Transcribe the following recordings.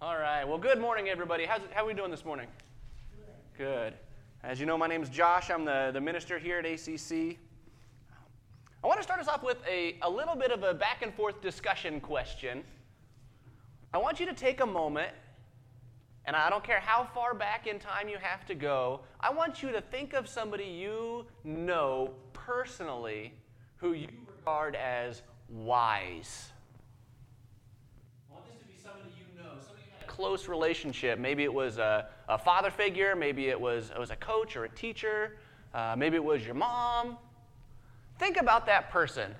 All right. Well, good morning, everybody. How's, how are we doing this morning? Good. As you know, my name is Josh. I'm the, the minister here at ACC. I want to start us off with a, a little bit of a back and forth discussion question. I want you to take a moment, and I don't care how far back in time you have to go, I want you to think of somebody you know personally who you regard as wise. Close relationship. Maybe it was a, a father figure, maybe it was, it was a coach or a teacher, uh, maybe it was your mom. Think about that person.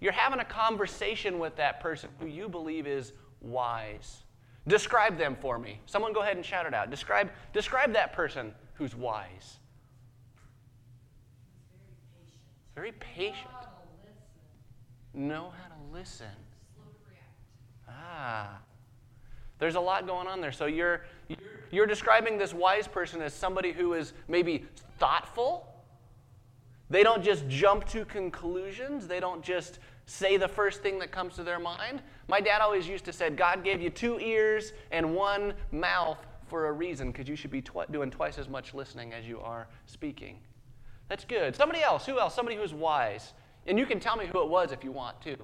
You're having a conversation with that person who you believe is wise. Describe them for me. Someone go ahead and shout it out. Describe, describe that person who's wise. Very patient. To listen. Know how to listen. Ah. There's a lot going on there. So you're, you're, describing this wise person as somebody who is maybe thoughtful. They don't just jump to conclusions. They don't just say the first thing that comes to their mind. My dad always used to say, God gave you two ears and one mouth for a reason because you should be tw- doing twice as much listening as you are speaking. That's good. Somebody else. Who else? Somebody who's wise. And you can tell me who it was if you want to.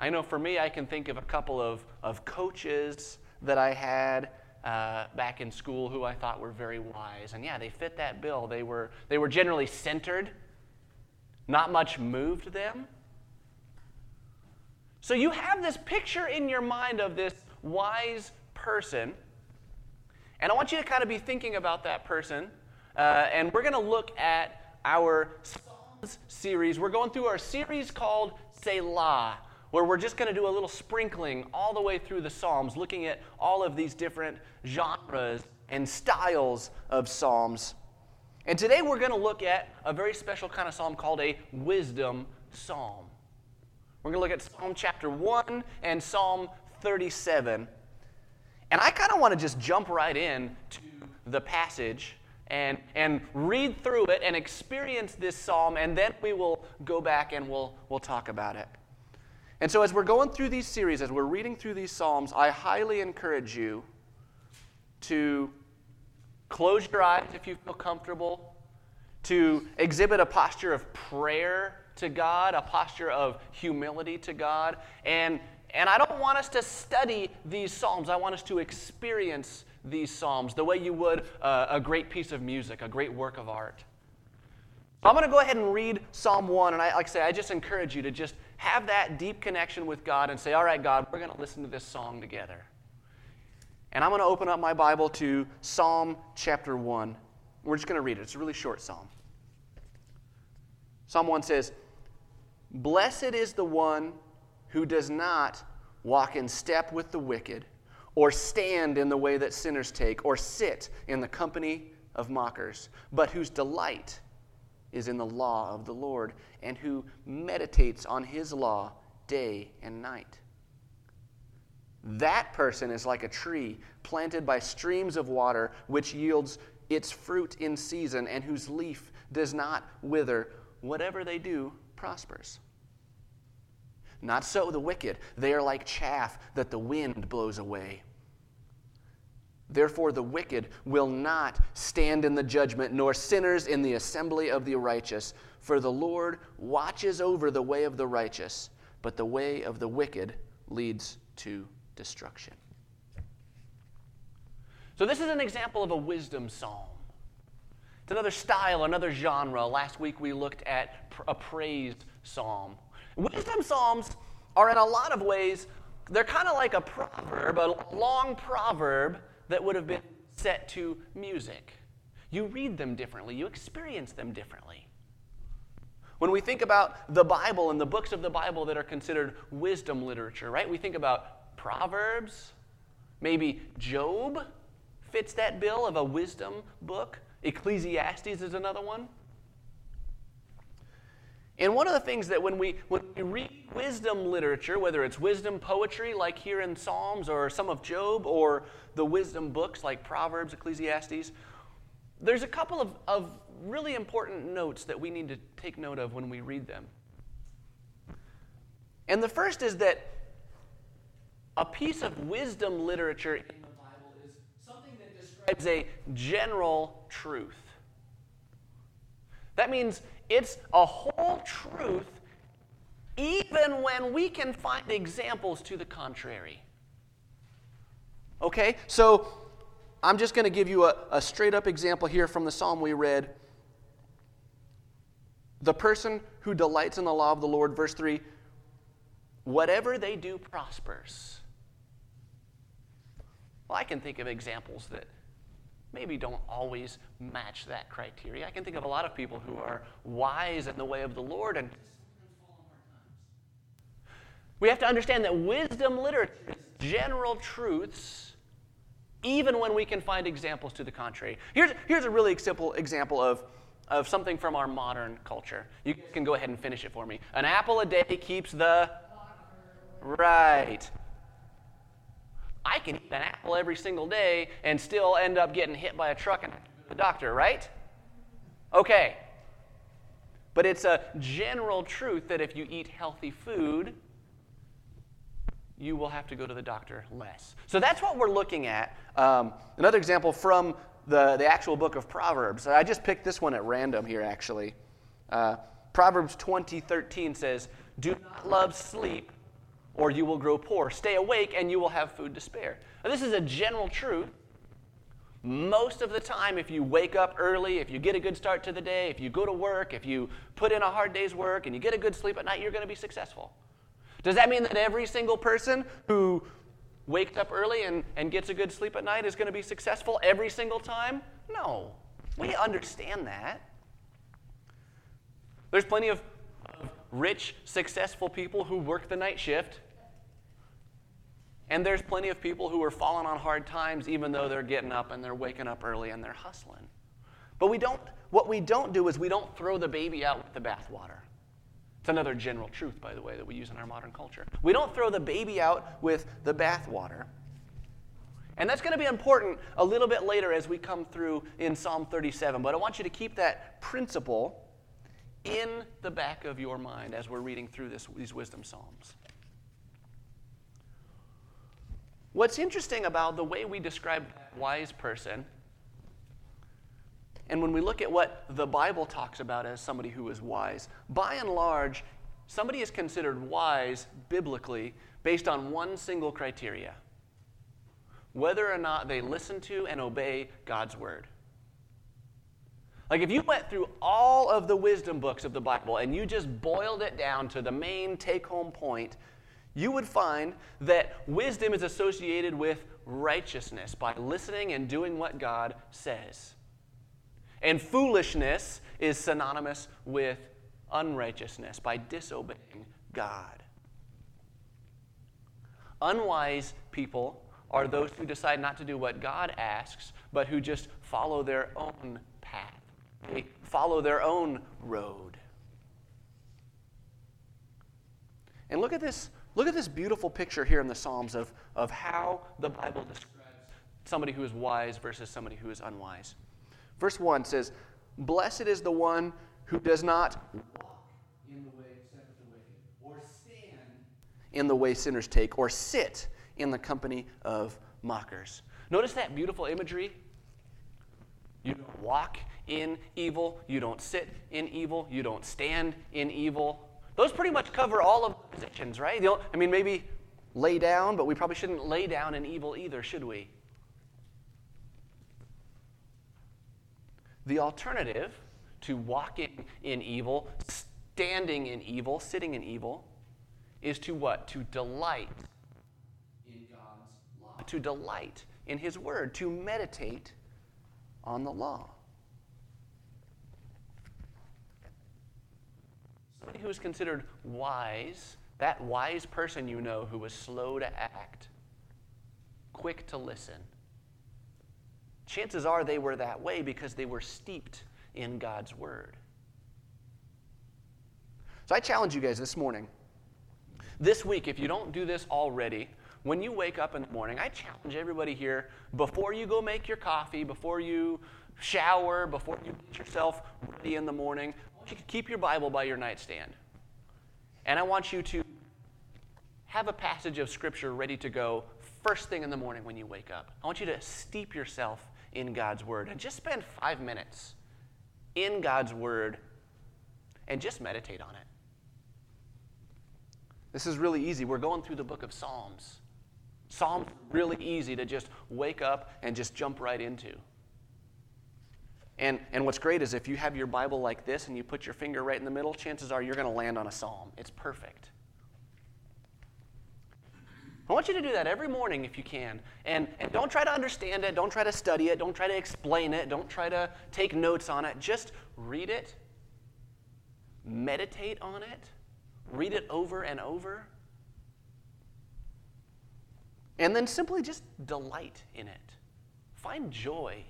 I know for me, I can think of a couple of, of coaches that I had uh, back in school who I thought were very wise. And yeah, they fit that bill. They were, they were generally centered, not much moved them. So you have this picture in your mind of this wise person. And I want you to kind of be thinking about that person. Uh, and we're going to look at our Psalms series. We're going through our series called Selah where we're just going to do a little sprinkling all the way through the Psalms, looking at all of these different genres and styles of Psalms. And today we're going to look at a very special kind of psalm called a wisdom psalm. We're going to look at Psalm chapter 1 and Psalm 37. And I kind of want to just jump right in to the passage and, and read through it and experience this psalm, and then we will go back and we'll, we'll talk about it. And so, as we're going through these series, as we're reading through these Psalms, I highly encourage you to close your eyes if you feel comfortable, to exhibit a posture of prayer to God, a posture of humility to God. And, and I don't want us to study these Psalms, I want us to experience these Psalms the way you would uh, a great piece of music, a great work of art. I'm going to go ahead and read Psalm 1, and I, like I say, I just encourage you to just have that deep connection with God and say, All right, God, we're going to listen to this song together. And I'm going to open up my Bible to Psalm chapter 1. We're just going to read it. It's a really short psalm. Psalm 1 says, Blessed is the one who does not walk in step with the wicked, or stand in the way that sinners take, or sit in the company of mockers, but whose delight is in the law of the Lord, and who meditates on his law day and night. That person is like a tree planted by streams of water, which yields its fruit in season, and whose leaf does not wither. Whatever they do prospers. Not so the wicked. They are like chaff that the wind blows away. Therefore, the wicked will not stand in the judgment, nor sinners in the assembly of the righteous. For the Lord watches over the way of the righteous, but the way of the wicked leads to destruction. So, this is an example of a wisdom psalm. It's another style, another genre. Last week we looked at a praised psalm. Wisdom psalms are, in a lot of ways, they're kind of like a proverb, a long proverb that would have been set to music. You read them differently, you experience them differently. When we think about the Bible and the books of the Bible that are considered wisdom literature, right? We think about Proverbs, maybe Job fits that bill of a wisdom book. Ecclesiastes is another one. And one of the things that when we, when we read wisdom literature, whether it's wisdom poetry like here in Psalms or some of Job or the wisdom books like Proverbs, Ecclesiastes, there's a couple of, of really important notes that we need to take note of when we read them. And the first is that a piece of wisdom literature in the Bible is something that describes a general truth. That means it's a whole truth, even when we can find examples to the contrary. Okay? So I'm just going to give you a, a straight up example here from the psalm we read. The person who delights in the law of the Lord, verse 3 whatever they do prospers. Well, I can think of examples that maybe don't always match that criteria. I can think of a lot of people who are wise in the way of the Lord and we have to understand that wisdom literature is general truths, even when we can find examples to the contrary. Here's, here's a really simple example of, of something from our modern culture. You can go ahead and finish it for me. An apple a day keeps the. Right. I can eat an apple every single day and still end up getting hit by a truck and the doctor, right? Okay. But it's a general truth that if you eat healthy food, you will have to go to the doctor less. So that's what we're looking at. Um, another example from the, the actual book of Proverbs. I just picked this one at random here, actually. Uh, Proverbs 20, 13 says, Do not love sleep or you will grow poor. Stay awake, and you will have food to spare. Now, this is a general truth. Most of the time, if you wake up early, if you get a good start to the day, if you go to work, if you put in a hard day's work, and you get a good sleep at night, you're going to be successful. Does that mean that every single person who wakes up early and, and gets a good sleep at night is going to be successful every single time? No. We understand that. There's plenty of rich, successful people who work the night shift. And there's plenty of people who are falling on hard times even though they're getting up and they're waking up early and they're hustling. But we don't, what we don't do is we don't throw the baby out with the bathwater. It's another general truth, by the way, that we use in our modern culture. We don't throw the baby out with the bathwater. And that's going to be important a little bit later as we come through in Psalm 37. But I want you to keep that principle in the back of your mind as we're reading through this, these wisdom psalms. What's interesting about the way we describe wise person, and when we look at what the Bible talks about as somebody who is wise, by and large, somebody is considered wise biblically based on one single criteria whether or not they listen to and obey God's word. Like if you went through all of the wisdom books of the Bible and you just boiled it down to the main take home point, you would find that wisdom is associated with righteousness by listening and doing what God says. And foolishness is synonymous with unrighteousness by disobeying God. Unwise people are those who decide not to do what God asks, but who just follow their own path. They follow their own road. And look at this, look at this beautiful picture here in the Psalms of, of how the Bible describes somebody who is wise versus somebody who is unwise. Verse 1 says, Blessed is the one who does not walk in the way with the wicked, or stand in the way sinners take, or sit in the company of mockers. Notice that beautiful imagery? You don't walk in evil. You don't sit in evil. You don't stand in evil. Those pretty much cover all of the positions, right? I mean, maybe lay down, but we probably shouldn't lay down in evil either, should we? The alternative to walking in evil, standing in evil, sitting in evil, is to what? To delight in God's law. To delight in His Word, to meditate on the law. Somebody who is considered wise, that wise person you know who was slow to act, quick to listen. Chances are they were that way because they were steeped in God's Word. So I challenge you guys this morning. This week, if you don't do this already, when you wake up in the morning, I challenge everybody here before you go make your coffee, before you shower, before you get yourself ready in the morning, you to keep your Bible by your nightstand. And I want you to have a passage of Scripture ready to go first thing in the morning when you wake up. I want you to steep yourself in God's Word and just spend five minutes in God's Word and just meditate on it. This is really easy. We're going through the book of Psalms. Psalms really easy to just wake up and just jump right into. And, and what's great is if you have your Bible like this and you put your finger right in the middle, chances are you're going to land on a psalm. It's perfect. I want you to do that every morning if you can. And, and don't try to understand it, don't try to study it, don't try to explain it, don't try to take notes on it. Just read it, meditate on it, read it over and over, and then simply just delight in it. Find joy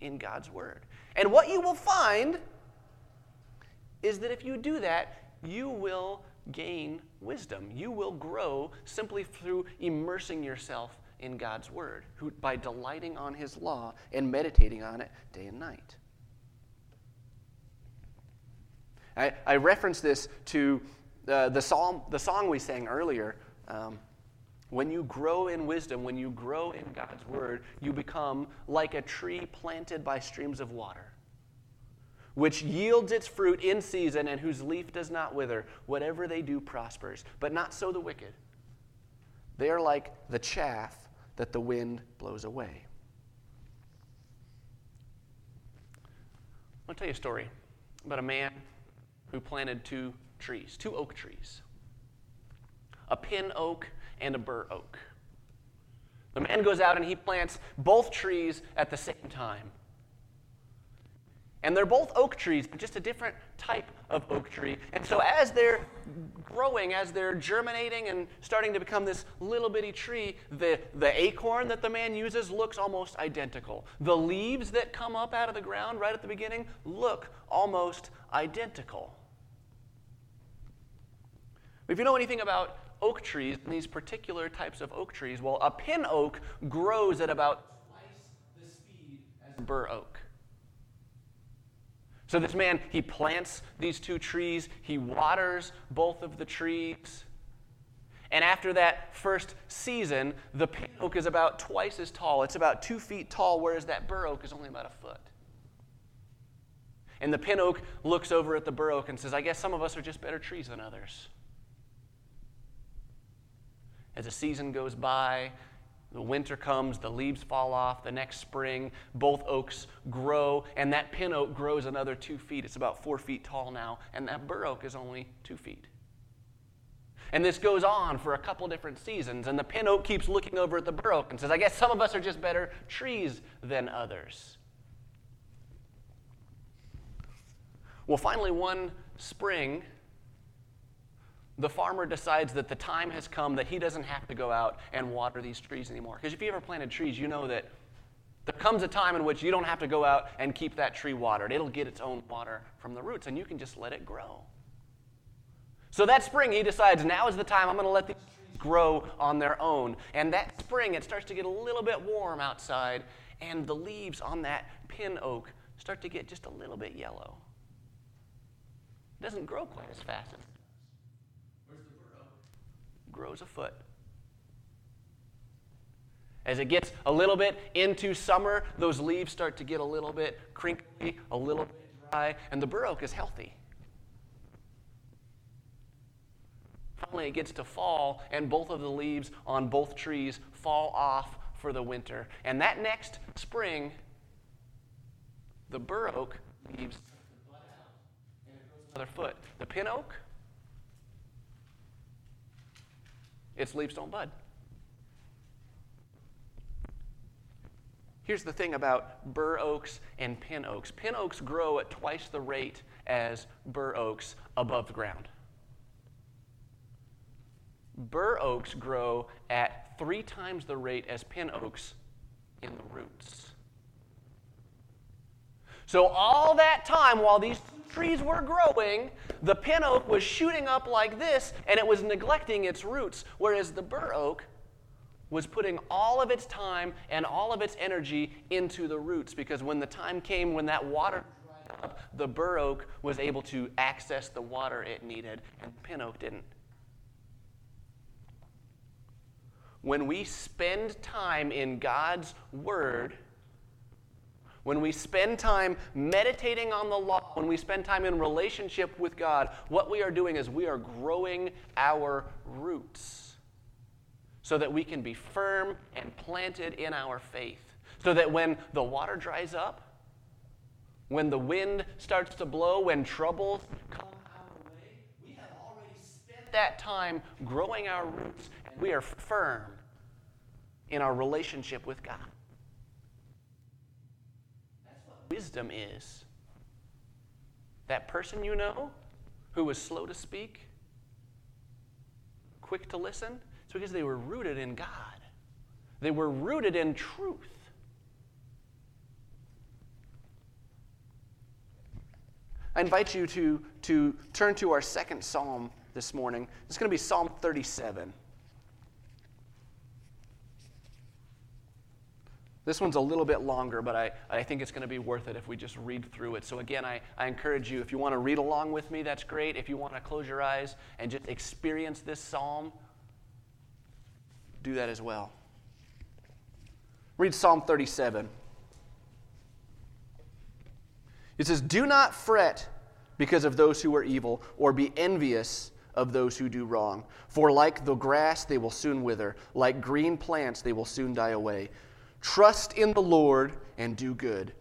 in God's Word. And what you will find is that if you do that, you will gain wisdom. You will grow simply through immersing yourself in God's Word, who, by delighting on His law and meditating on it day and night. I, I reference this to uh, the, psalm, the song we sang earlier. Um, when you grow in wisdom, when you grow in God's Word, you become like a tree planted by streams of water which yields its fruit in season and whose leaf does not wither. Whatever they do prospers. But not so the wicked. They are like the chaff that the wind blows away. I'll tell you a story about a man who planted two trees, two oak trees, a pin oak and a bur oak. The man goes out and he plants both trees at the same time. And they're both oak trees, but just a different type of oak tree. And so as they're growing, as they're germinating and starting to become this little bitty tree, the, the acorn that the man uses looks almost identical. The leaves that come up out of the ground right at the beginning look almost identical. If you know anything about oak trees, and these particular types of oak trees, well, a pin oak grows at about twice the speed as a bur oak. So this man, he plants these two trees, he waters both of the trees. And after that first season, the pin oak is about twice as tall. It's about two feet tall, whereas that bur oak is only about a foot. And the pin oak looks over at the bur oak and says, I guess some of us are just better trees than others. As a season goes by, the winter comes, the leaves fall off. The next spring, both oaks grow, and that pin oak grows another two feet. It's about four feet tall now, and that bur oak is only two feet. And this goes on for a couple different seasons, and the pin oak keeps looking over at the bur oak and says, I guess some of us are just better trees than others. Well, finally, one spring, the farmer decides that the time has come that he doesn't have to go out and water these trees anymore. Because if you ever planted trees, you know that there comes a time in which you don't have to go out and keep that tree watered. It'll get its own water from the roots, and you can just let it grow. So that spring, he decides now is the time I'm going to let these trees grow on their own. And that spring, it starts to get a little bit warm outside, and the leaves on that pin oak start to get just a little bit yellow. It doesn't grow quite as fast grows a foot. As it gets a little bit into summer, those leaves start to get a little bit crinkly, a little bit dry, and the bur oak is healthy. Finally, it gets to fall, and both of the leaves on both trees fall off for the winter. And that next spring, the bur oak leaves another foot. The pin oak its leaves don't bud. Here's the thing about bur oaks and pin oaks pin oaks grow at twice the rate as bur oaks above the ground. Bur oaks grow at three times the rate as pin oaks in the roots. So, all that time while these trees were growing, the pin oak was shooting up like this and it was neglecting its roots, whereas the bur oak was putting all of its time and all of its energy into the roots because when the time came when that water dried up, the bur oak was able to access the water it needed, and the pin oak didn't. When we spend time in God's Word, when we spend time meditating on the law, when we spend time in relationship with God, what we are doing is we are growing our roots so that we can be firm and planted in our faith. So that when the water dries up, when the wind starts to blow, when troubles come our way, we have already spent that time growing our roots and we are firm in our relationship with God. Wisdom is that person you know who was slow to speak, quick to listen, it's because they were rooted in God. They were rooted in truth. I invite you to, to turn to our second psalm this morning. It's going to be Psalm 37. This one's a little bit longer, but I, I think it's going to be worth it if we just read through it. So, again, I, I encourage you, if you want to read along with me, that's great. If you want to close your eyes and just experience this psalm, do that as well. Read Psalm 37. It says, Do not fret because of those who are evil, or be envious of those who do wrong. For like the grass, they will soon wither, like green plants, they will soon die away. Trust in the Lord and do good.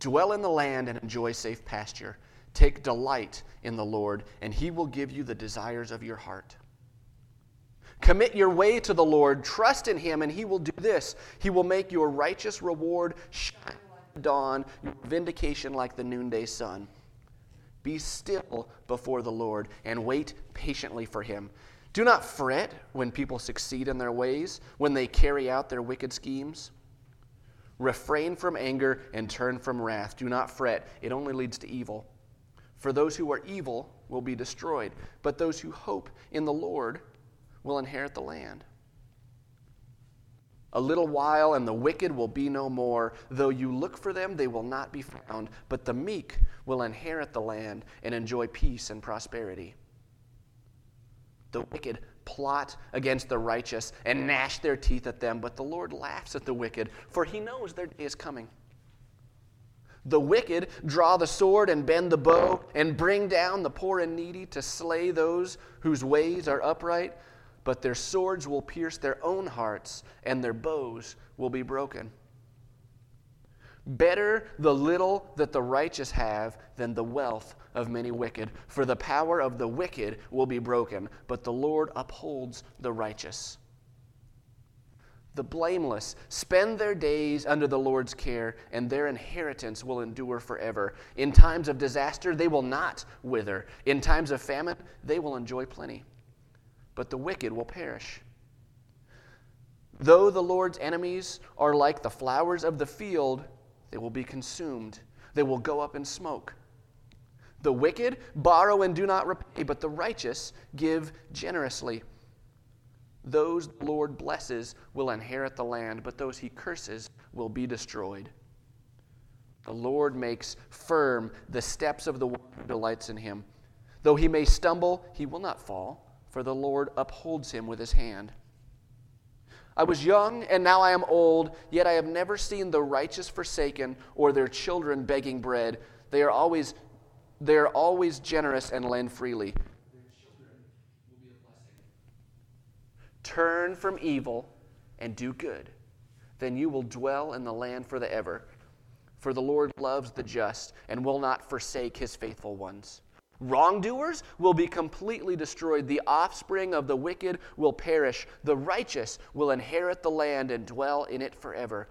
Dwell in the land and enjoy safe pasture. Take delight in the Lord, and he will give you the desires of your heart. Commit your way to the Lord, trust in him, and he will do this. He will make your righteous reward shine like the dawn, your vindication like the noonday sun. Be still before the Lord and wait patiently for him. Do not fret when people succeed in their ways, when they carry out their wicked schemes. Refrain from anger and turn from wrath. Do not fret, it only leads to evil. For those who are evil will be destroyed, but those who hope in the Lord will inherit the land. A little while, and the wicked will be no more. Though you look for them, they will not be found. But the meek will inherit the land and enjoy peace and prosperity. The wicked plot against the righteous and gnash their teeth at them, but the Lord laughs at the wicked, for he knows their day is coming. The wicked draw the sword and bend the bow and bring down the poor and needy to slay those whose ways are upright, but their swords will pierce their own hearts and their bows will be broken. Better the little that the righteous have than the wealth of many wicked. For the power of the wicked will be broken, but the Lord upholds the righteous. The blameless spend their days under the Lord's care, and their inheritance will endure forever. In times of disaster, they will not wither. In times of famine, they will enjoy plenty. But the wicked will perish. Though the Lord's enemies are like the flowers of the field, they will be consumed. They will go up in smoke. The wicked borrow and do not repay, but the righteous give generously. Those the Lord blesses will inherit the land, but those he curses will be destroyed. The Lord makes firm the steps of the one who delights in him. Though he may stumble, he will not fall, for the Lord upholds him with his hand. I was young, and now I am old, yet I have never seen the righteous forsaken or their children begging bread. They are always they are always generous and lend freely. Turn from evil and do good. Then you will dwell in the land for the ever. For the Lord loves the just and will not forsake his faithful ones. Wrongdoers will be completely destroyed. The offspring of the wicked will perish. The righteous will inherit the land and dwell in it forever.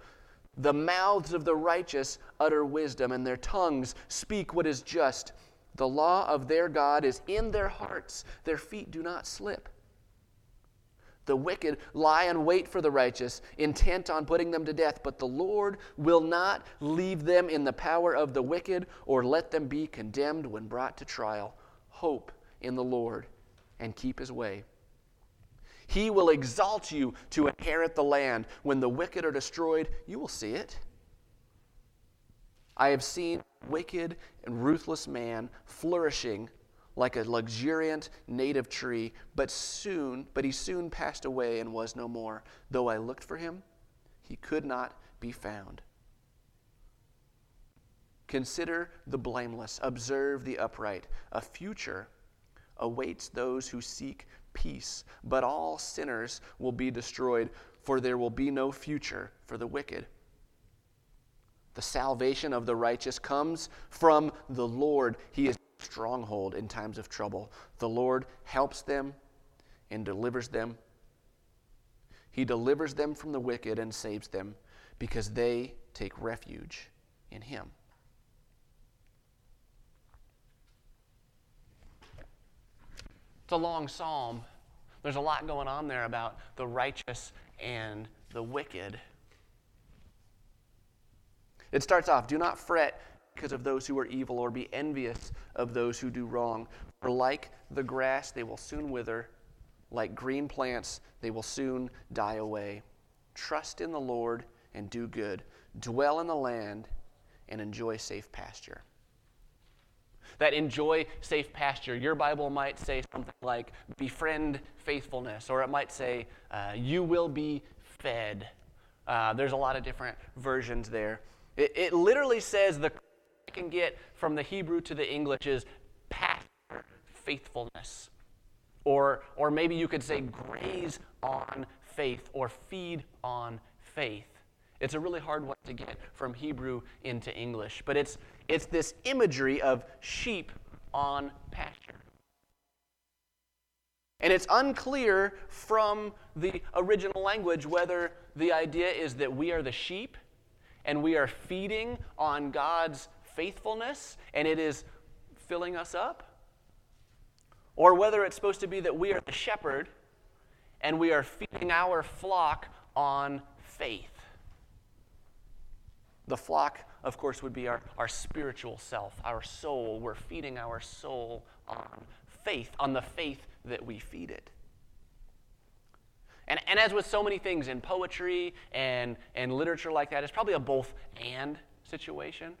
The mouths of the righteous utter wisdom, and their tongues speak what is just. The law of their God is in their hearts, their feet do not slip. The wicked lie in wait for the righteous, intent on putting them to death, but the Lord will not leave them in the power of the wicked or let them be condemned when brought to trial. Hope in the Lord and keep his way. He will exalt you to inherit the land. When the wicked are destroyed, you will see it. I have seen wicked and ruthless man flourishing like a luxuriant native tree, but soon, but he soon passed away and was no more. Though I looked for him, he could not be found. Consider the blameless, observe the upright. A future awaits those who seek peace, but all sinners will be destroyed, for there will be no future for the wicked. The salvation of the righteous comes from the Lord. He is stronghold in times of trouble. The Lord helps them and delivers them. He delivers them from the wicked and saves them because they take refuge in Him. It's a long psalm. There's a lot going on there about the righteous and the wicked. It starts off Do not fret because of those who are evil, or be envious of those who do wrong. For like the grass, they will soon wither. Like green plants, they will soon die away. Trust in the Lord and do good. Dwell in the land and enjoy safe pasture. That enjoy safe pasture, your Bible might say something like befriend faithfulness, or it might say uh, you will be fed. Uh, there's a lot of different versions there. It, it literally says the I can get from the Hebrew to the English is pasture faithfulness. Or, or maybe you could say graze on faith or feed on faith. It's a really hard one to get from Hebrew into English, but it's, it's this imagery of sheep on pasture. And it's unclear from the original language whether the idea is that we are the sheep and we are feeding on God's faithfulness and it is filling us up, or whether it's supposed to be that we are the shepherd and we are feeding our flock on faith. The flock, of course, would be our, our spiritual self, our soul. We're feeding our soul on faith, on the faith that we feed it. And, and as with so many things in poetry and, and literature like that, it's probably a both and situation.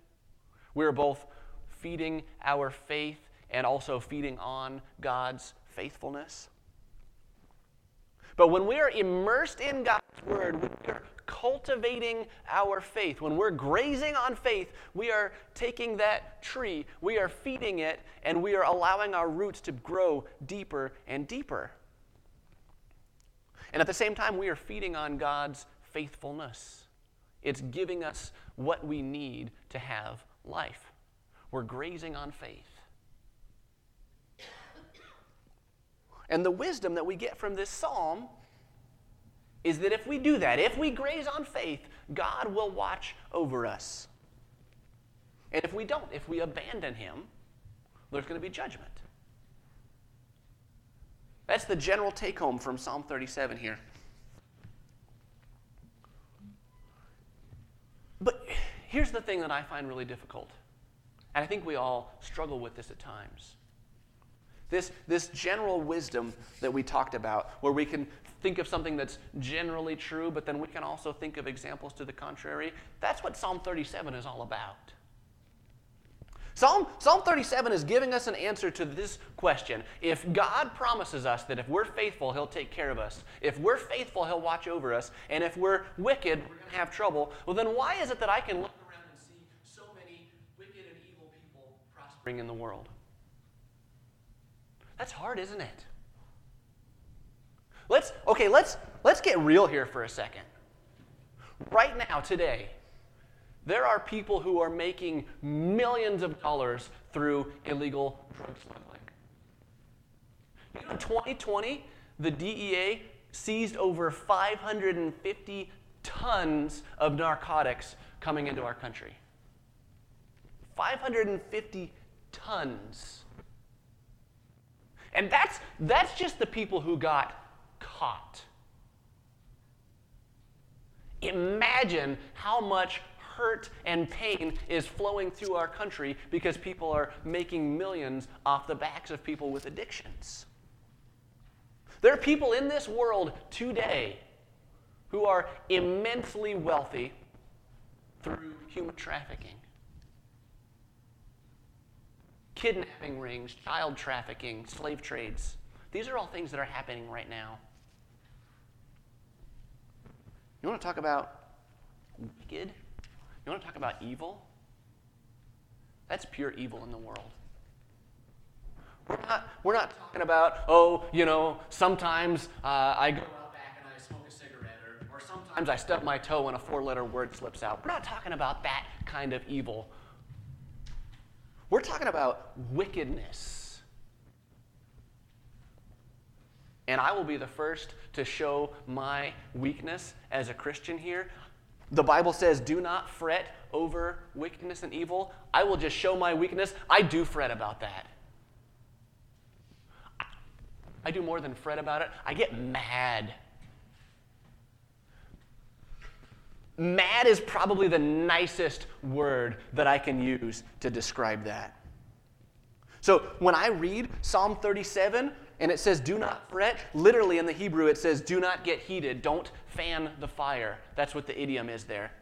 We're both feeding our faith and also feeding on God's faithfulness. But when we are immersed in God's Word, we are cultivating our faith. When we're grazing on faith, we are taking that tree, we are feeding it, and we are allowing our roots to grow deeper and deeper. And at the same time, we are feeding on God's faithfulness. It's giving us what we need to have life. We're grazing on faith. And the wisdom that we get from this psalm is that if we do that, if we graze on faith, God will watch over us. And if we don't, if we abandon Him, there's going to be judgment. That's the general take home from Psalm 37 here. But here's the thing that I find really difficult, and I think we all struggle with this at times. This, this general wisdom that we talked about, where we can think of something that's generally true, but then we can also think of examples to the contrary, that's what Psalm 37 is all about. Psalm, Psalm 37 is giving us an answer to this question. If God promises us that if we're faithful, He'll take care of us, if we're faithful, He'll watch over us, and if we're wicked, we're going to have trouble, well, then why is it that I can look around and see so many wicked and evil people prospering in the world? That's hard, isn't it? Let's, okay, let's, let's get real here for a second. Right now, today, there are people who are making millions of dollars through illegal drug smuggling. You know, 2020, the DEA seized over 550 tons of narcotics coming into our country. 550 tons. And that's, that's just the people who got caught. Imagine how much hurt and pain is flowing through our country because people are making millions off the backs of people with addictions. There are people in this world today who are immensely wealthy through human trafficking, kidnapping rings, child trafficking, slave trades. These are all things that are happening right now. You want to talk about wicked? You want to talk about evil? That's pure evil in the world. We're not, we're not talking about, oh, you know, sometimes uh, I go out back and I smoke a cigarette, or, or sometimes I stub my toe and a four letter word slips out. We're not talking about that kind of evil. We're talking about wickedness. And I will be the first to show my weakness as a Christian here. The Bible says, do not fret over wickedness and evil. I will just show my weakness. I do fret about that. I do more than fret about it. I get mad. Mad is probably the nicest word that I can use to describe that. So when I read Psalm 37 and it says, do not fret, literally in the Hebrew it says, do not get heated, don't fan the fire. That's what the idiom is there.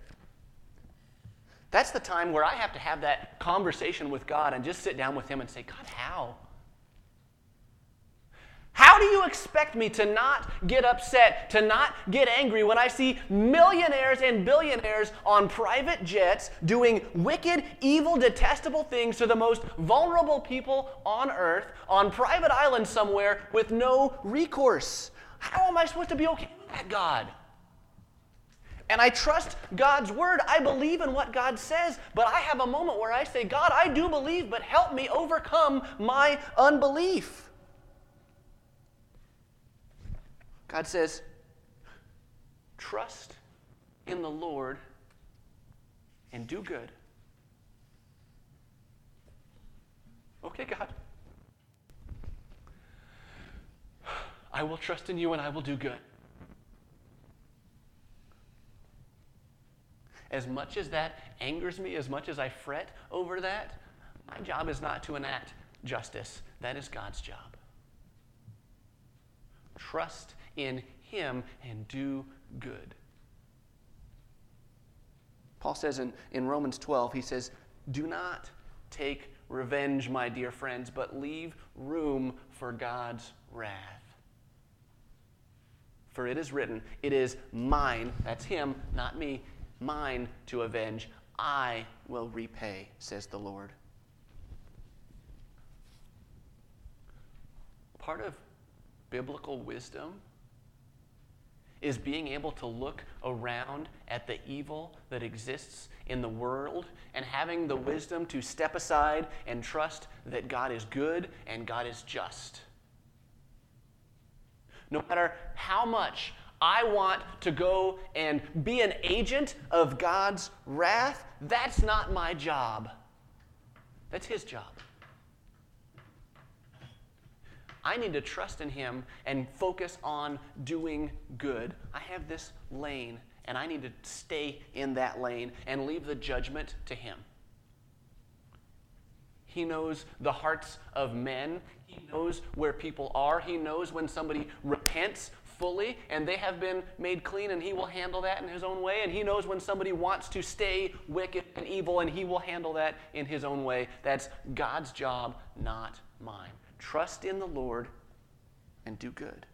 That's the time where I have to have that conversation with God and just sit down with Him and say, God, how? How do you expect me to not get upset, to not get angry when I see millionaires and billionaires on private jets doing wicked, evil, detestable things to the most vulnerable people on earth on private islands somewhere with no recourse? How am I supposed to be okay with that, God? And I trust God's word. I believe in what God says, but I have a moment where I say, God, I do believe, but help me overcome my unbelief. God says, trust in the Lord and do good. Okay, God. I will trust in you and I will do good. As much as that angers me, as much as I fret over that, my job is not to enact justice. That is God's job. Trust in Him and do good. Paul says in, in Romans 12, he says, Do not take revenge, my dear friends, but leave room for God's wrath. For it is written, It is mine, that's Him, not me, mine to avenge. I will repay, says the Lord. Part of biblical wisdom is being able to look around at the evil that exists in the world and having the wisdom to step aside and trust that God is good and God is just. No matter how much I want to go and be an agent of God's wrath, that's not my job. That's His job. I need to trust in Him and focus on doing good. I have this lane, and I need to stay in that lane and leave the judgment to Him. He knows the hearts of men. He knows where people are. He knows when somebody repents fully and they have been made clean, and He will handle that in His own way. And He knows when somebody wants to stay wicked and evil, and He will handle that in His own way. That's God's job, not mine. Trust in the Lord and do good.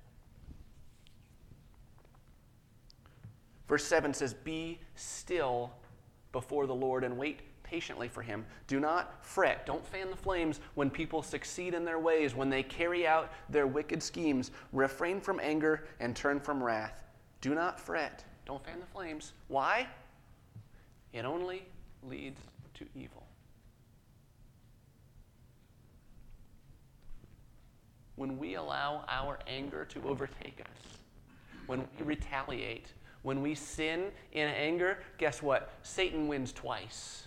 Verse 7 says, Be still before the Lord and wait patiently for him. Do not fret. Don't fan the flames when people succeed in their ways, when they carry out their wicked schemes. Refrain from anger and turn from wrath. Do not fret. Don't fan the flames. Why? It only leads to evil. When we allow our anger to overtake us, when we retaliate, when we sin in anger, guess what? Satan wins twice.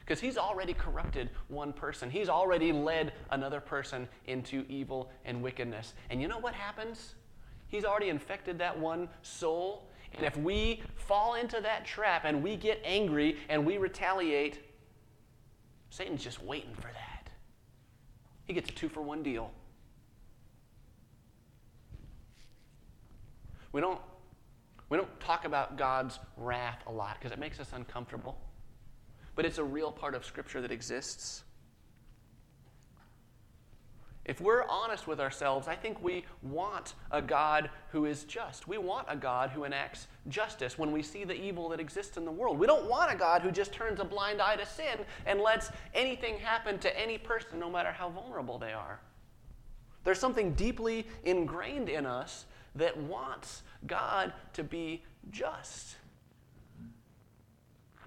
Because he's already corrupted one person, he's already led another person into evil and wickedness. And you know what happens? He's already infected that one soul. And if we fall into that trap and we get angry and we retaliate, Satan's just waiting for that. He gets a two for one deal. We don't, we don't talk about God's wrath a lot because it makes us uncomfortable. But it's a real part of Scripture that exists. If we're honest with ourselves, I think we want a God who is just. We want a God who enacts justice when we see the evil that exists in the world. We don't want a God who just turns a blind eye to sin and lets anything happen to any person, no matter how vulnerable they are. There's something deeply ingrained in us that wants God to be just.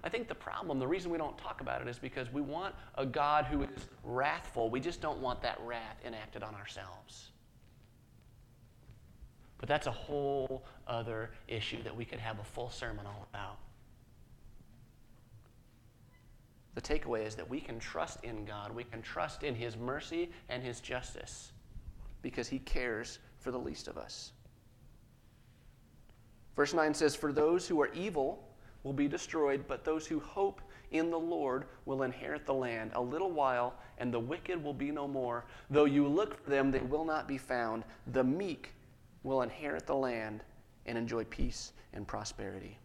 I think the problem, the reason we don't talk about it is because we want a God who is wrathful. We just don't want that wrath enacted on ourselves. But that's a whole other issue that we could have a full sermon all about. The takeaway is that we can trust in God, we can trust in His mercy and His justice because He cares for the least of us. Verse 9 says, For those who are evil, will be destroyed, but those who hope in the Lord will inherit the land. A little while, and the wicked will be no more. Though you look for them, they will not be found. The meek will inherit the land and enjoy peace and prosperity.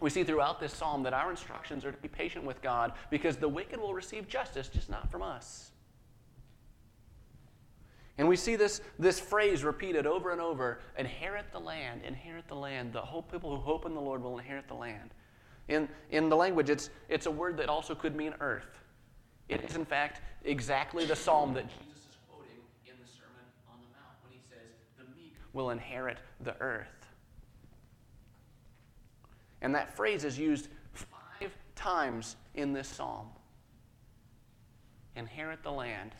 We see throughout this psalm that our instructions are to be patient with God because the wicked will receive justice, just not from us. And we see this, this phrase repeated over and over inherit the land, inherit the land. The hope, people who hope in the Lord will inherit the land. In, in the language, it's, it's a word that also could mean earth. It is, in fact, exactly the psalm that Jesus is quoting in the Sermon on the Mount when he says, The meek will inherit the earth. And that phrase is used five times in this psalm inherit the land.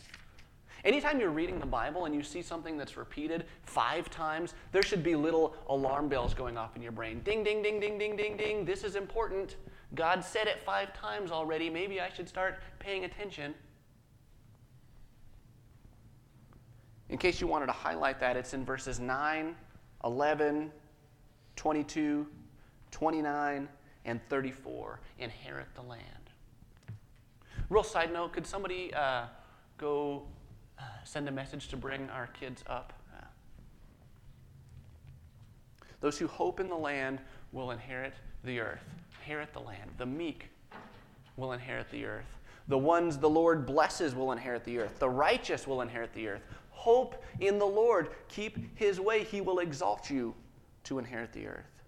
Anytime you're reading the Bible and you see something that's repeated five times, there should be little alarm bells going off in your brain. Ding, ding, ding, ding, ding, ding, ding. This is important. God said it five times already. Maybe I should start paying attention. In case you wanted to highlight that, it's in verses 9, 11, 22, 29, and 34. Inherit the land. Real side note could somebody uh, go Uh, send a message to bring our kids up. Uh, those who hope in the land will inherit the earth. Inherit the land. The meek will inherit the earth. The ones the Lord blesses will inherit the earth. The righteous will inherit the earth. Hope in the Lord. Keep his way. He will exalt you to inherit the earth.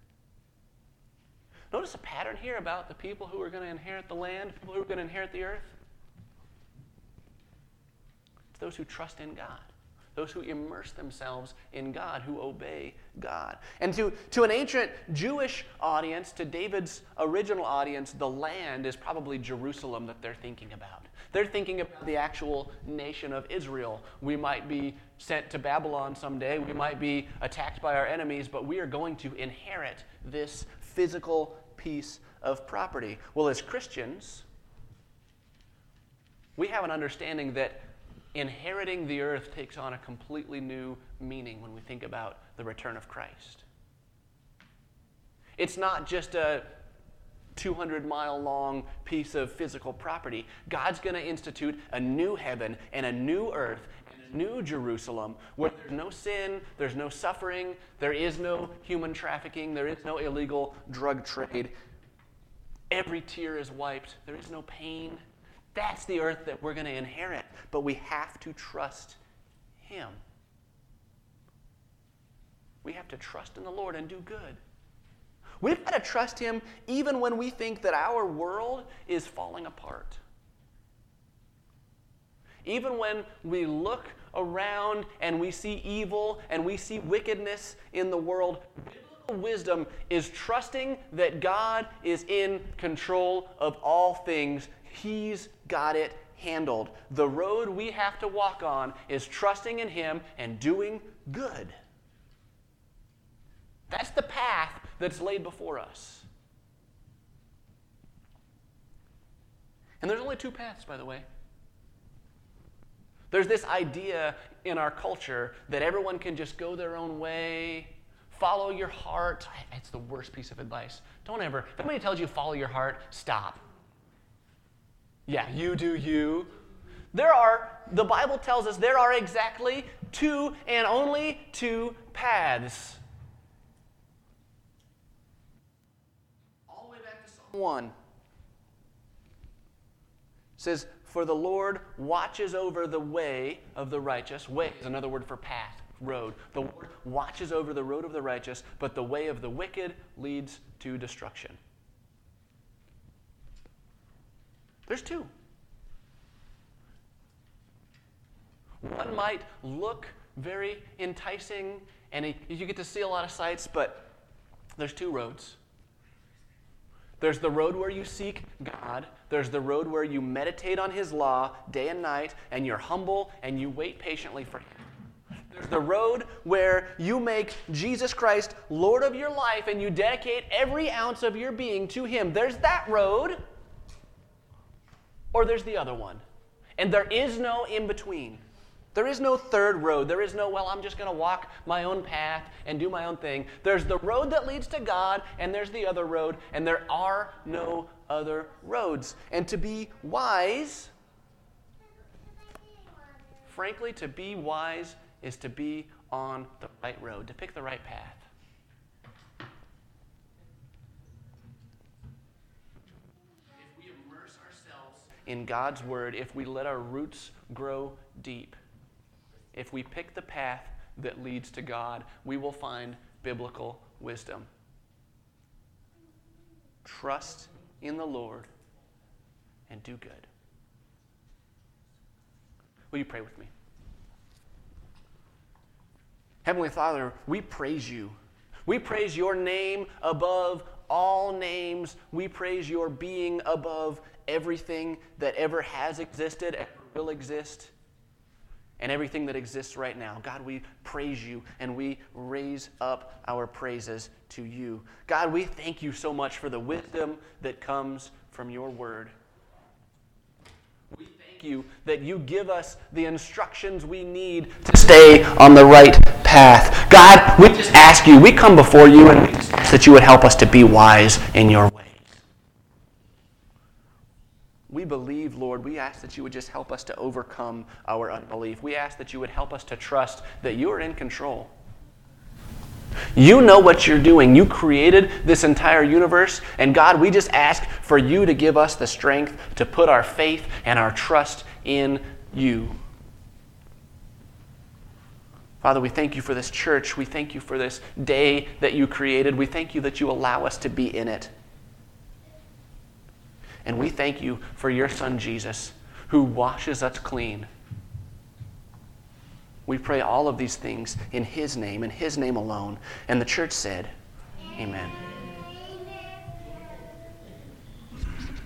Notice a pattern here about the people who are going to inherit the land, people who are going to inherit the earth those who trust in God, those who immerse themselves in God, who obey God. And to, to an ancient Jewish audience, to David's original audience, the land is probably Jerusalem that they're thinking about. They're thinking about the actual nation of Israel. We might be sent to Babylon someday, we might be attacked by our enemies, but we are going to inherit this physical piece of property. Well, as Christians, we have an understanding that inheriting the earth takes on a completely new meaning when we think about the return of Christ. It's not just a 200 mile long piece of physical property. God's going to institute a new heaven and a new earth and a new Jerusalem where there's no sin, there's no suffering, there is no human trafficking, there is no illegal drug trade. Every tear is wiped, there is no pain, that's the earth that we're going to inherit. But we have to trust Him. We have to trust in the Lord and do good. We've got to trust Him even when we think that our world is falling apart. Even when we look around and we see evil and we see wickedness in the world, biblical wisdom is trusting that God is in control of all things He's got it handled. The road we have to walk on is trusting in Him and doing good. That's the path that's laid before us. And there's only two paths, by the way. There's this idea in our culture that everyone can just go their own way, follow your heart. It's the worst piece of advice. Don't ever, if anybody tells you follow your heart, stop. Yeah, you do you. There are, the Bible tells us there are exactly two and only two paths. All the way back to Psalm 1 says, For the Lord watches over the way of the righteous. Way is another word for path, road. The Lord watches over the road of the righteous, but the way of the wicked leads to destruction. There's two. One might look very enticing, and you get to see a lot of sights, but there's two roads. There's the road where you seek God. There's the road where you meditate on His law day and night, and you're humble and you wait patiently for Him. There's the road where you make Jesus Christ Lord of your life and you dedicate every ounce of your being to Him. There's that road, or there's the other one. And there is no in between. There is no third road. There is no, well, I'm just going to walk my own path and do my own thing. There's the road that leads to God, and there's the other road, and there are no other roads. And to be wise, frankly, to be wise is to be on the right road, to pick the right path. If we immerse ourselves in God's Word, if we let our roots grow deep, if we pick the path that leads to God, we will find biblical wisdom. Trust in the Lord and do good. Will you pray with me? Heavenly Father, we praise you. We praise your name above all names. We praise your being above everything that ever has existed and will exist and everything that exists right now. God, we praise you and we raise up our praises to you. God, we thank you so much for the wisdom that comes from your word. We thank you that you give us the instructions we need to stay on the right path. God, we just ask you, we come before you and we ask that you would help us to be wise in your way. We believe, Lord, we ask that you would just help us to overcome our unbelief. We ask that you would help us to trust that you are in control. You know what you're doing. You created this entire universe. And God, we just ask for you to give us the strength to put our faith and our trust in you. Father, we thank you for this church. We thank you for this day that you created. We thank you that you allow us to be in it. And we thank you for your Son, Jesus, who washes us clean. We pray all of these things in His name, in His name alone. And the church said, Amen.